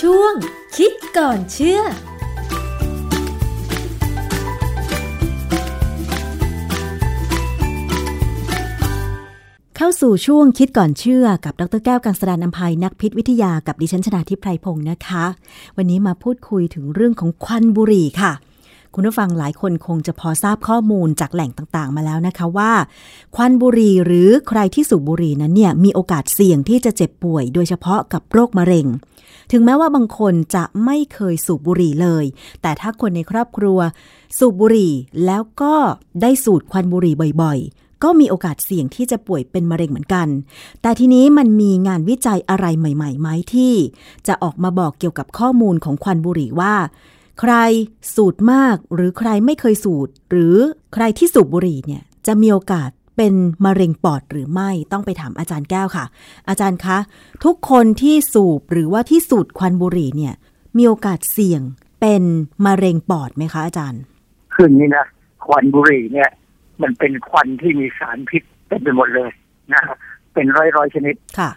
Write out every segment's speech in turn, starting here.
ช่วง คิดก่อนเชื่อเข้าสู่ช่วงคิดก่อนเชื่อกับดรแก้วกังสดานนภัยนักพิษวิทยากับดิฉันชนาทิพไพรพงศ์นะคะ วันนี้มาพูดคุยถึงเรื่องของควันบุหรี่ค่ะ คุณผู้ฟังหลายคนคงจะพอทราบข้อมูลจากแหล่งต่างๆ มาแล้วนะคะว่า ควันบุหรี่หรือใครที่สูบบุหรี่นั้นเนี่ยมีโอกาสเสี่ยงที่จะเจ็บป่วย โดยเฉพาะกับโรคมะเร็ง ถึงแม้ว่าบางคนจะไม่เคยสูบบุหรี่เลย แต่ถ้าคนในครอบครัว สูบบุหรี่แล้วก็ได้สูดควันบุหรี่บ่อยๆก็มีโอกาสเสี่ยงที่จะป่วยเป็นมะเร็งเหมือนกัน แต่ทีนี้มันมีงานวิจัยอะไรใหม่ๆไหมที่ จะออกมาบอกเกี่ยวกับข้อมูลของควันบุหรี่ว่า ใครสูดมากหรือใครไม่เคยสูดหรือใครที่สูบบุหรี่เนี่ยจะมีโอกาสเป็นมะเร็งปอดหรือไม่ต้องไปถามอาจารย์แก้วค่ะ อาจารย์คะ ทุกคนที่สูบหรือว่าที่สูดควันบุหรี่เนี่ย มีโอกาสเสี่ยงเป็นมะเร็งปอดไหมคะอาจารย์คืออย่างนี้นะควันบุหรี่เนี่ย มันเป็นควันที่มีสารพิษเต็มไปหมดเลยนะเป็นร้อยร้อยๆชนิดค่ะ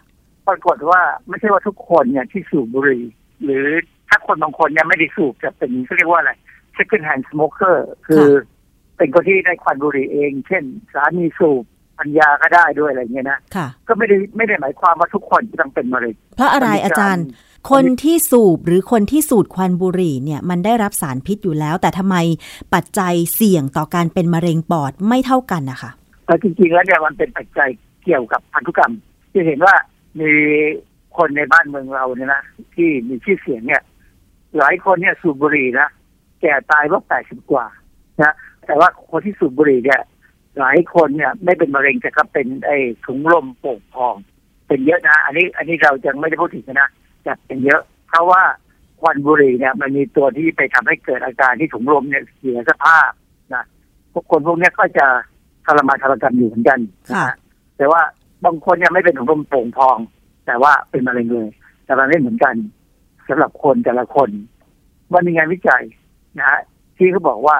ปรากฏว่าไม่ใช่ว่าทุกคนเนี่ยที่สูบบุหรี่หรือถ้าคนบางคนเนี่ยไม่ได้สูบจะเป็นเขาเรียกว่าอะไร second hand smoker คือเป็นคนที่ได้ควันบุหรี่เอง เช่น สามีสูบปัญญาก็ได้ด้วยอะไรเงี้ยนะค่ะก็ไม่ได้ไม่ได้หมายความว่าทุกคนจะต้องเป็นมะเร็งเพราะอะไรมันมีการอาจารย์ คนที่สูบหรือคนที่สูดควันบุหรี่เนี่ย มันได้รับสารพิษอยู่แล้ว แต่ทำไมปัจจัยเสี่ยงต่อการเป็นมะเร็งปอดไม่เท่ากันนะคะแต่จริงๆแล้วเนี่ยมันเป็นปัจจัยเกี่ยวกับพันธุกรรมจะเห็นว่ามีคนในบ้านเมืองเราเนี่ยนะที่มีชื่อเสียงเนี่ย หลายคนเนี่ยสูบบุหรี่นะแก่ตายว่าแปดสิบกว่านะแต่ว่าคนที่สูบบุหรี่เนี่ยหลายคนเนี่ยไม่เป็นมะเร็งแต่ก็เป็นไอ้ถุงลมโป่งพอง เป็นเยอะนะ อันนี้ อันนี้เราจะไม่ได้พูดถึงนะแต่เป็นเยอะ เพราะว่าควันบุหรี่เนี่ย มันมีตัวที่ไปทำให้เกิดอาการที่ถุงลมเนี่ยเสียสภาพนะพวกคนพวกเนี้ยก็จะทรมานทรกรรมอยู่เหมือนกันนะค่ะฮะแต่ว่าบางคนเนี่ยไม่เป็นถุงลมโป่งพอง แต่ว่าเป็นมะเร็งเลยแต่มันไม่เหมือนกัน สำหรับคนแต่ละคน มันมีงานวิจัยนะฮะที่เขาบอกว่า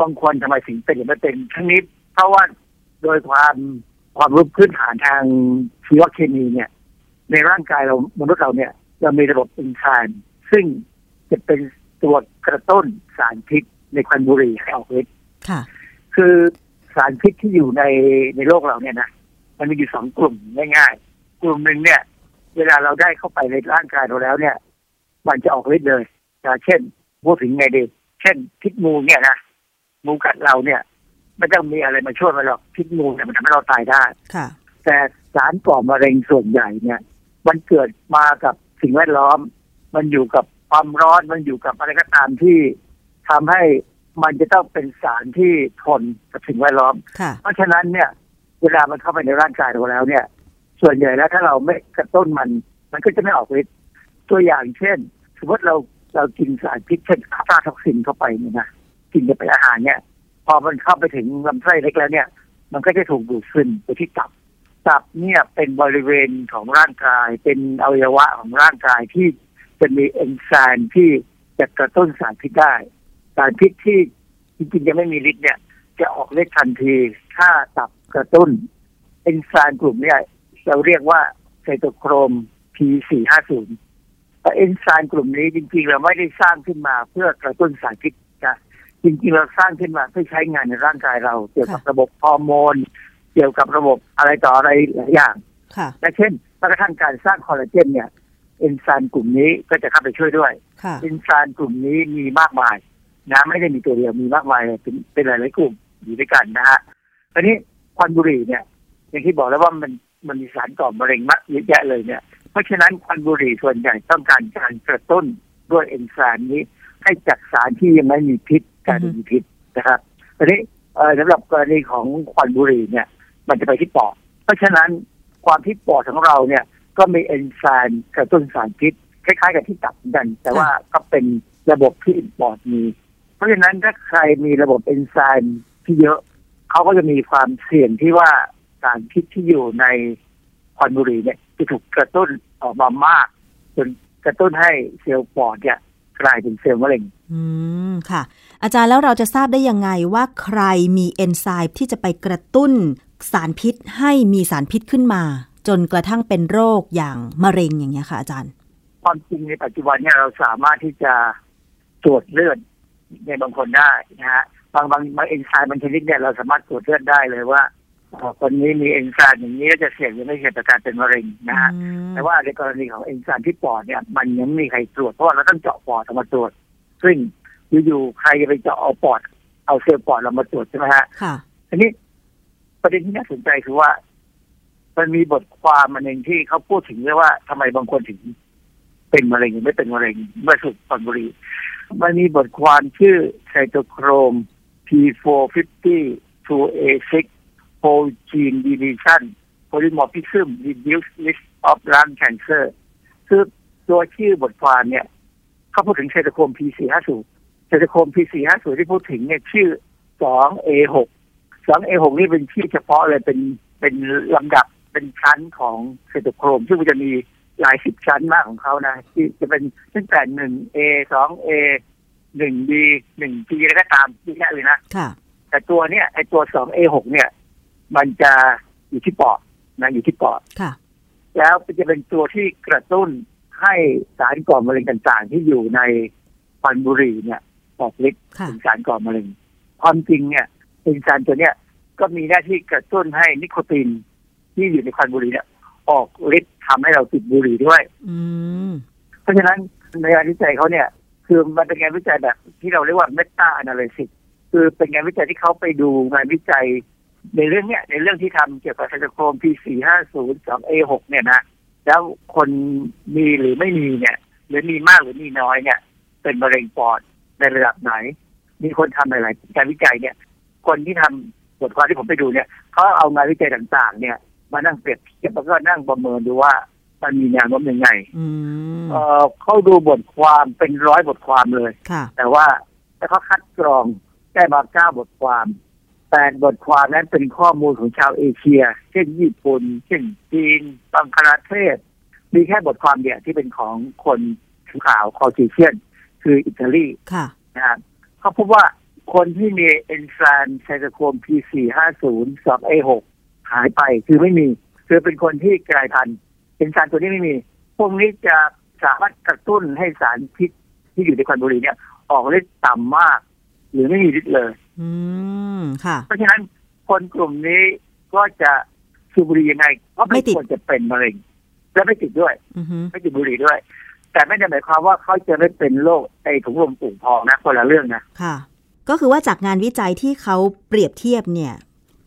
บางคนทำไมถึงเป็นหรือไม่เป็นทั้งนี้เพราะว่าโดยความความรู้พื้นฐานทางชีวเคมีเนี่ย ในร่างกายเรามนุษย์เราเนี่ยเรามีระบบเอนไซม์ซึ่งจะเป็นตัวกระตุ้นสารพิษในควันบุหรี่ให้ออกฤทธิ์ค่ะคือสารพิษที่อยู่ในในโลกเราเนี่ยนะมันมีอยู่สองกลุ่มง่ายๆ กลุ่มหนึ่งเนี่ย เวลาเราได้เข้าไปในร่างกายเราแล้วเนี่ย มันจะออกฤทธิ์เลยนะเช่นพูดถึงไงดีเช่นพิษงูเนี่ยนะงูกัดเราเนี่ยไม่ต้องมีอะไรมาช่วยมันหรอกพิษงูเนี่ยมันทำให้เราตายได้ค่ะแต่สารก่อมะเร็งส่วนใหญ่เนี่ย มันเกิดมากับสิ่งแวดล้อม มันอยู่กับความร้อนมันอยู่กับอะไรก็ตามที่ทำให้มันจะต้องเป็นสารที่ทนกับสิ่งแวดล้อมค่ะเพราะฉะนั้นเนี่ย เวลามันเข้าไปในร่างกายเราแล้วเนี่ย ส่วนใหญ่แล้วถ้าเราไม่กระตุ้นมัน มันก็จะไม่ออกฤทธิ์ตัวอย่างเช่น สมมติเราเรากินสารพิษเช่นอะฟลาท็อกซินเข้าไปเนี่ยนะกินไปอาหารเนี่ย พอมันเข้าไปถึงลำไส้เล็กแล้วเนี่ย มันก็จะถูกดูดซึมไปที่ตับ ตับเนี่ยเป็นบริเวณของร่างกาย เป็นอวัยวะของร่างกายที่จะมีเอนไซม์ที่จะกระตุ้นสารพิษได้ สารพิษที่จริงๆยังไม่มีฤทธิ์เนี่ย จะออกฤทธิ์ทันทีถ้าตับกระตุ้น เอนไซม์กลุ่มเนี่ยเราเรียกว่าไซโตโครม P450 เอนไซม์กลุ่มนี้จริงๆ เราไม่ได้สร้างขึ้นมาเพื่อกระตุ้นสารพิษนะจริงๆ เราสร้างขึ้นมาเพื่อใช้งานในร่างกายเรา เกี่ยวกับระบบฮอร์โมน เกี่ยวกับระบบอะไรต่ออะไรหลายอย่างค่ะและเช่นแม้กระทั่งการสร้างคอลลาเจนเนี่ยเอนไซม์กลุ่มนี้ก็จะเข้าไปช่วยด้วยค่ะเอนไซม์กลุ่มนี้มีมากมายนะไม่ได้มีตัวเดียวมีมากมายเลยเป็นเป็นหลายๆกลุ่มอยู่ด้วยกันนะฮะตอนนี้ควันบุหรี่เนี่ยอย่างที่บอกแล้วว่ามันมันมีสารก่อมะเร็งมากเยอะแยะเลยเนี่ยเพ ราะฉะนั้นควันบุหรี่ส่วนใหญ่ต้องการการกระตุ้นด้วยเอนไซม์นี้ ให้จากสารที่ยังไม่มีพิษกลายเป็นมีพิษนะครับตอนนี้สำหรับกรณีของควันบุหรี่เนี่ย มันจะไปที่ปอดเพราะฉะนั้นความที่ปอดของเราเนี่ย ก็มีเอนไซม์กระตุ้นสารพิษคล้ายๆกับที่ตับเหมือนกัน แต่ว่าก็เป็นระบบที่ปอดมี เพราะฉะนั้นถ้าใครมีระบบเอนไซม์ที่เยอะเขาก็จะมีความเสี่ยงที่ว่าสารพิษที่อยู่ในควันบุหรี่เนี่ย จะถูกกระตุ้นออกมามากจนกระตุ้นให้เซลล์ปอดเนี่ยกลายเป็นเซลล์มะเร็ง อืม ค่ะ อาจารย์แล้วเราจะทราบได้ยังไงว่าใครมีเอนไซม์ที่จะไปกระตุ้นสารพิษให้มีสารพิษขึ้นมา จนกระทั่งเป็นโรคอย่างมะเร็งอย่างเงี้ยค่ะ อาจารย์คความจริงในปัจจุบันเนี่ยเราสามารถที่จะตรวจเลือดในบางคนได้นะฮะบางบางบางเอนไซม์บางชนิดเนี่ยเราสามารถตรวจเลือดได้เลยว่าเอ่อ คนนี้มีเอนไซม์อย่างนี้จะเสี่ยงหรือไม่เสี่ยงต่อการเป็นมะเร็งนะฮะอืมแต่ว่าในกรณีของเอนไซม์ที่ปอดเนี่ย มันยังไม่มีใครตรวจเพราะว่าเราต้องเจาะปอดออกมาตรวจ ซึ่งอยู่ๆใครจะไปเจาะเอาปอด เอาเซลล์ปอดเรามาตรวจใช่ไหมฮะค่ะทีนี้ประเด็นที่น่าสนใจคือว่า มันมีบทความมันเองที่เขาพูดถึงเรื่องว่าทำไมบางคนถึงเป็นมะเร็งหรือไม่เป็นมะเร็งเมื่อสูบควันบุหรี่มันมีบทความชื่อไซโตโครม P450 2A6 whole gene deletion polymorphism reduced risk of lung cancer คือตัวชื่อบทความเนี่ย เขาพูดถึงไซโตโครม P450 ไซโตโครม P450 ที่พูดถึงเนี่ยชื่อ 2A6 2A6 นี่เป็นชื่อเฉพาะเลยเป็นเป็นลำดับเป็นชั้นของไซโตโครมซึ่งมันจะมีหลายสิบชั้นมากของเขานะ ที่จะเป็นตั้งแต่ 1A 2A 1B 1G อะไรก็ตามที่แค่เลยนะค่ะแต่ตัวเนี่ยไอตัว 2A6 เนี่ย มันจะอยู่ที่ปอดนะอยู่ที่ปอดค่ะ แล้วจะเป็นตัวที่กระตุ้นให้สารก่อมะเร็งต่างๆ ที่อยู่ในควันบุหรี่เนี่ยออกฤทธิ์ค่ะเป็นสารก่อมะเร็งความจริงเนี่ยเอนไซม์ตัวเนี้ยก็มีหน้าที่กระตุ้นให้นิโคตินที่อยู่ในควันบุหรี่เนี่ยออกฤทธิ์ทำให้เราติดบุหรี่ด้วยอืมเพราะฉะนั้นในงานวิจัยเขาเนี่ย คือมันเป็นงานวิจัยแบบที่เราเรียกว่า meta analysis คือเป็นงานวิจัยที่เขาไปดูงานวิจัย ในเรื่องเนี้ยในเรื่องที่ทำเกี่ยวกับไซโตโครม P450 2A6 เนี่ยนะแล้วคนมีหรือไม่มีเนี่ย หรือมีมากหรือมีน้อยเนี่ย เป็นมะเร็งปอดในระดับไหน มีคนทำหลายๆการวิจัยเนี่ย คนที่ทำบทความที่ผมไปดูเนี่ยเขาเอางานวิจัยต่างๆ เนี่ย มานั่งเปรียบเทียบแล้วก็นั่งประเมินดูว่ามันมีแนวโน้มยังไงอืมเอ่อเขาดูบทความเป็นร้อยบทความเลยค่ะแต่ว่าแต่เขาคัดกรองได้มาเก้าบทความ แปดบทความนั้นเป็นข้อมูลของชาวเอเชีย เช่นญี่ปุ่น เช่นจีนบังคลาเทศ มีแค่บทความเดียวที่เป็นของคนผิวขาวคอจีเชียน คืออิตาลีค่ะนะครับเขาพบว่าคนที่มีเอนไซม์ไซโตโครม P450 2A6 หายไปคือไม่มี คือเป็นคนที่กลายพันธุ์เอนไซม์ตัวนี้ไม่มี พวกนี้จะสามารถกระตุ้นให้สารพิษที่อยู่ในควันบุหรี่เนี่ย ออกฤทธิ์ต่ำมาก หรือไม่มีฤทธิ์เลย อืมค่ะ เพราะฉะนั้นคนกลุ่มนี้ก็จะสูบบุหรี่ยังไงก็ไม่ไม่ติดควรจะเป็นมะเร็งและไม่ติดด้วยอือฮึไม่ติดบุหรี่ด้วย แต่ไม่ได้หมายความว่าเขาจะไม่เป็นโรคไอถุงลมปุ่งพองนะคนละเรื่องนะค่ะ ก็คือว่าจากงานวิจัยที่เขาเปรียบเทียบเนี่ย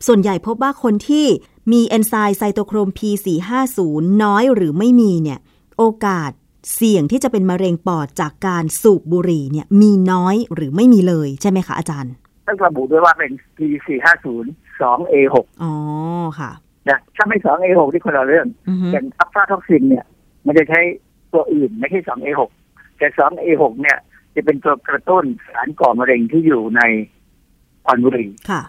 ส่วนใหญ่พบว่าคนที่มีเอนไซม์ไซโตโครม P450 น้อยหรือไม่มีเนี่ย โอกาสเสี่ยงที่จะเป็นมะเร็งปอดจากการสูบบุหรี่เนี่ย มีน้อยหรือไม่มีเลยใช่ไหมคะอาจารย์ ต้องระบุด้วยว่าเป็น P450 2A6 อ๋อค่ะนะถ้าไม่ 2A6 ที่คนละเรื่องอือฮึอย่างอัลฟาท็อกซินเนี่ย มันจะใช้ตัวอื่นไม่ใช่ 2A6 แต่ 2A6 เนี่ย จะเป็นตัวกระตุ้นสารก่อมะเร็งที่อยู่ในควันบุหรี่ค่ะ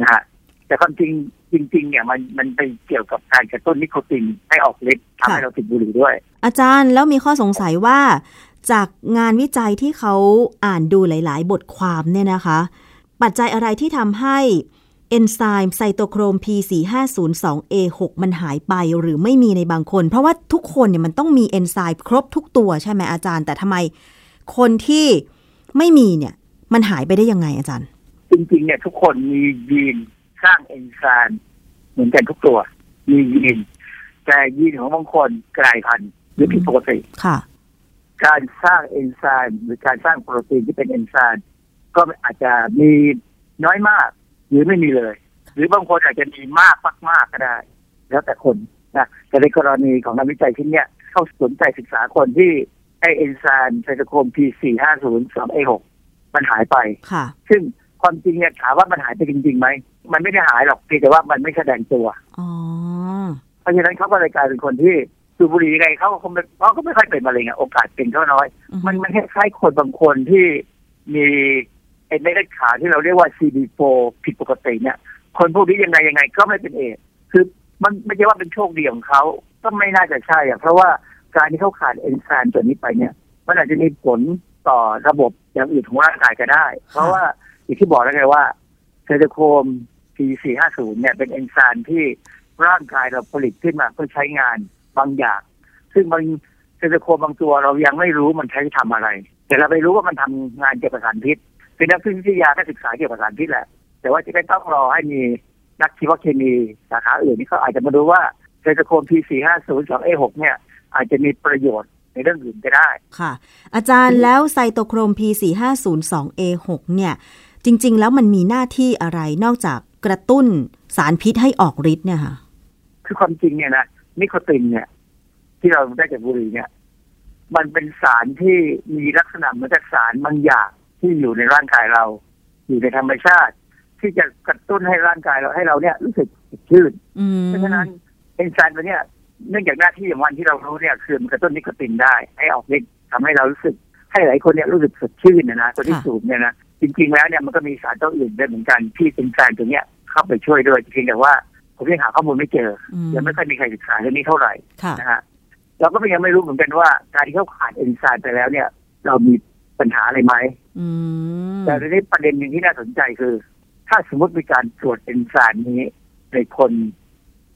นะฮะแต่ความจริงจริง ๆ เนี่ยมันมันไปเกี่ยวกับการกระตุ้นนิโคตินให้ออกฤทธิ์ทำให้ค่ะเราติดบุหรี่ด้วย อาจารย์แล้วมีข้อสงสัยว่า จากงานวิจัยที่เขาอ่านดูหลาย ๆ บทความเนี่ยนะคะ ปัจจัยอะไรที่ทำให้เอนไซม์ไซโตโครม P450-2A6 มันหายไปหรือไม่มีในบางคน เพราะว่าทุกคนเนี่ยมันต้องมีเอนไซม์ครบทุกตัวใช่ไหมอาจารย์ แต่ทำไมคนที่ไม่มีเนี่ยมันหายไปได้ยังไงอาจารย์ จริงๆเนี่ยทุกคนมียีนสร้างเอนไซม์เหมือนกันทุกตัว มียีน แต่ยีนของบางคนกลายพันธุ์หรือผิดปกติค่ะ การสร้างเอนไซม์หรือการสร้างโปรตีนที่เป็นเอนไซม์ ก็อาจจะมีน้อยมาก หรือไม่มีเลย หรือบางคนอาจจะมีมากมากๆก็ได้ แล้วแต่คนนะแต่ในกรณีของงานวิจัยชิ้นเนี้ยเขาสนใจศึกษาคนที่ไอเอนไซม์ไซโตโครม P450 3A6 มันหายไปค่ะซึ่งความจริงเนี่ยถามว่ามันหายไปจริงๆไหม มันไม่ได้หายหรอกเพียงแต่ว่ามันไม่แสดงตัวอ๋อเพราะฉะนั้นเขาก็เลยกลายเป็นคนที่สูบบุหรี่ยังไงเขาก็คงไม่เขาก็ไม่ค่อยเป็นมะเร็งอะโอกาสเป็นก็น้อยอือฮึมันมันคล้ายๆคนบางคนที่มีไอ้ เม็ดเลือดขาวที่เราเรียกว่า CD4 ผิดปกติเนี่ย คนพวกนี้ยังไงยังไงก็ไม่เป็นเอดคือมันไม่ใช่ว่าเป็นโชคดีของเขาก็ไม่น่าจะใช่อะเพราะว่าการที่เขาขาดเอนไซม์ตัวนี้ไปเนี่ย มันอาจจะมีผลต่อระบบอย่างอื่นของร่างกายก็ได้ เพราะว่าอย่างที่บอกแล้วไงว่าไซโตโคม P450 เนี่ยเป็นเอนไซม์ที่ร่างกายเราผลิตขึ้นมาเพื่อใช้งานบางอย่าง ซึ่งบางไซซลล์โคมบางตัวเรายังไม่รู้มันใช้ทำอะไร แต่เราไปรู้ว่ามันทำงานเกี่ยวกับสารพิษ เป็นนักวิทยาก็ศึกษาเกี่ยวกับสารพิษแหละ แต่ว่าจะไม่ต้องรอให้มีนักชีวเคมีสาขาอื่นที่เขาอาจจะมาดูว่าเซลล์โคม P4502A6 เนี่ยอาจจะมีประโยชน์ในเรื่องอื่นก็ได้ ค่ะ อาจารย์แล้วไซโตโครม P4502A6 เนี่ย จริง ๆ แล้วมันมีหน้าที่อะไรนอกจากกระตุ้นสารพิษให้ออกฤทธิ์เนี่ยค่ะ คือความจริงเนี่ยนะนิโคตินเนี่ย ที่เราได้จากบุหรี่เนี่ย มันเป็นสารที่มีลักษณะเหมือนกับสารบางอย่าง ที่อยู่ในร่างกายเรา อยู่ในธรรมชาติ ที่จะกระตุ้นให้ร่างกายเราให้เราเนี่ยรู้สึกสดชื่นอืมเพราะฉะนั้นเอนไซม์ตัวเนี้ยเนื่องจากหน้าที่ของมันที่เรารู้เนี่ยคือมันกระตุ้นนิโคตินได้ ให้ออกฤทธิ์ทำให้เรารู้สึก ให้หลายคนเนี่ยรู้สึกสดชื่นนะนะตัวที่สูบเนี่ยนะจริงๆแล้วเนี่ยมันก็มีสารตัวอื่นด้วยเหมือนกันที่เอนไซม์ตัวเนี้ยเข้าไปช่วยด้วยเพียงแต่ว่าผมยังหาข้อมูลไม่เจออืมยังไม่ค่อยมีใครศึกษาเรื่องนี้เท่าไหร่ค่ะนะฮะเราก็ยังไม่รู้เหมือนกันว่าการที่เขาขาดเอนไซม์ไปแล้วเนี่ย เรามี ปัญหาอะไรไหมอืมแต่ทีนี้ประเด็นหนึ่งที่น่าสนใจคือ ถ้าสมมติมีการตรวจเอนไซม์นี้ในคน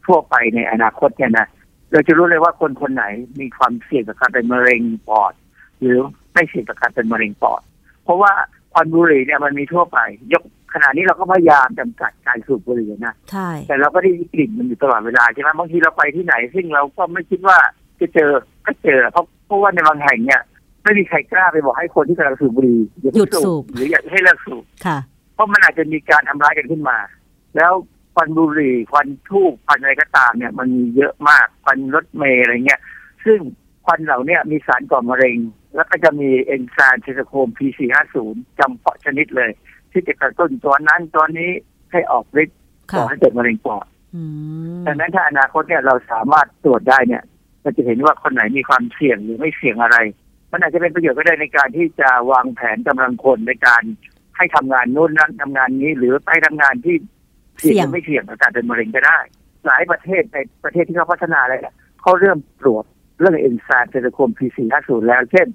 ทั่วไปในอนาคตเนี่ยนะเราจะรู้เลยว่าคนคนไหนมีความเสี่ยงกับการเป็นมะเร็งปอด หรือไม่เสี่ยงกับการเป็นมะเร็งปอด เพราะว่าควันบุหรี่เนี่ยมันมีทั่วไป ยกขณะนี้เราก็พยายามจำกัดการสูบบุหรี่นะใช่แต่เราก็ได้กลิ่นมันอยู่ตลอดเวลาใช่ไหมบางทีเราไปที่ไหน ซึ่งเราก็ไม่คิดว่าจะเจอก็เจอเพราะเพราะว่าในบางแห่งเนี่ย ไม่มีใครกล้าไปบอกให้คนที่กำลังสูบบุหรี่อย่าหยุดเพิ่งสูบหรืออย่าให้เลิกสูบค่ะ เพราะมันอาจจะมีการทำร้ายกันขึ้นมา แล้วควันบุหรี่ควันทูบควันอะไรก็ตามเนี่ย มันมีเยอะมากควันรถเมล์อะไรเงี้ย ซึ่งควันเหล่าเนี้มีสารก่อมะเร็ง แล้วก็จะมีเอนไซม์เทสโคม P450 จำเพาะชนิดเลย ที่จะกระตุ้นตัวนั้นตัวนี้ให้ออกฤทธิ์ก่ค่ะอให้เกิดมะเร็งปอดอืมดังนั้นถ้าอนาคตเนี่ยเราสามารถตรวจได้เนี่ยเราจะเห็นว่าคนไหนมีความเสี่ยงหรือไม่เสี่ยงอะไร มันอาจจะเป็นประโยชน์ก็ได้ในการที่จะวางแผนกำลังคนในการให้ทำงานนู่นนั่นทำงานนี้ หรือไปทำงานที่เสี่ยงหรือไม่เสี่ยงกับการเป็นมะเร็งก็ได้ หลายประเทศในประเทศที่เขาพัฒนาอะไรเนี่ยเขาเริ่มตรวจเรื่องเอนไซม์เซลล์โคม P450 แล้วเช่น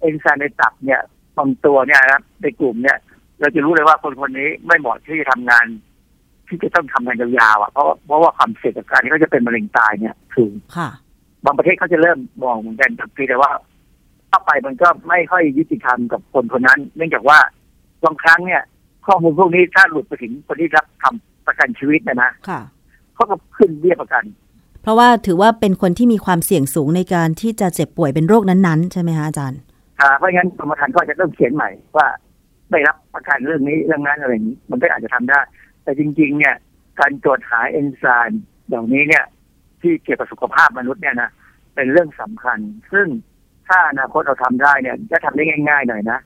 เอนไซม์ในตับเนี่ยบางตัวเนี่ยนะครับในกลุ่มเนี่ย เราจะรู้เลยว่าคนคนนี้ไม่เหมาะที่จะทำงาน ที่จะต้องทำงานยาวๆอะเพราะเพราะว่าความเสี่ยงกับการที่เขาจะเป็นมะเร็งตายเนี่ยสูงค่ะ บางประเทศเขาจะเริ่มมองเหมือนกันแต่เพียงแต่ว่า ถ้าไปมันก็ไม่ค่อยยุติธรรมกับคนคนนั้น เนื่องจากว่าบางครั้งเนี่ย ข้อมูลพวกนี้ถ้าหลุดไปถึงคนที่รับทำประกันชีวิตเนะนะค่ะเขาก็ขึ้นเบี้ยประกัน เพราะว่าถือว่าเป็นคนที่มีความเสี่ยงสูงในการที่จะเจ็บป่วยเป็นโรคนั้นๆ ใช่ไหมคะอาจารย์อ่าเพราะงั้นกรมธรรม์ก็จะต้องเขียนใหม่ว่าไม่รับประกันเรื่องนี้เรื่องนั้นอะไรอย่างนี้ มันก็อาจจะทำได้ แต่จริง ๆ เนี่ย การตรวจหาเอนไซม์เหล่านี้เนี่ย ที่เกี่ยวกับสุขภาพมนุษย์เนี่ยนะเป็นเรื่องสำคัญ ซึ่ง ถ้าอนาคตเราทำได้เนี่ยจะทำได้ง่าย ๆ หน่อยนะ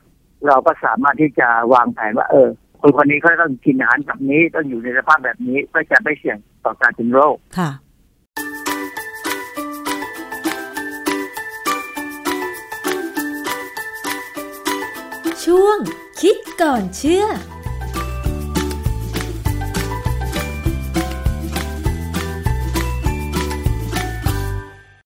เราก็สามารถที่จะวางแผนว่า เออ คนคนนี้เขาต้องกินอาหารแบบนี้ต้องอยู่ในสภาพแบบนี้เพื่อจะไม่เสี่ยงต่อการเป็นโรคค่ะช่วงคิดก่อนเชื่อ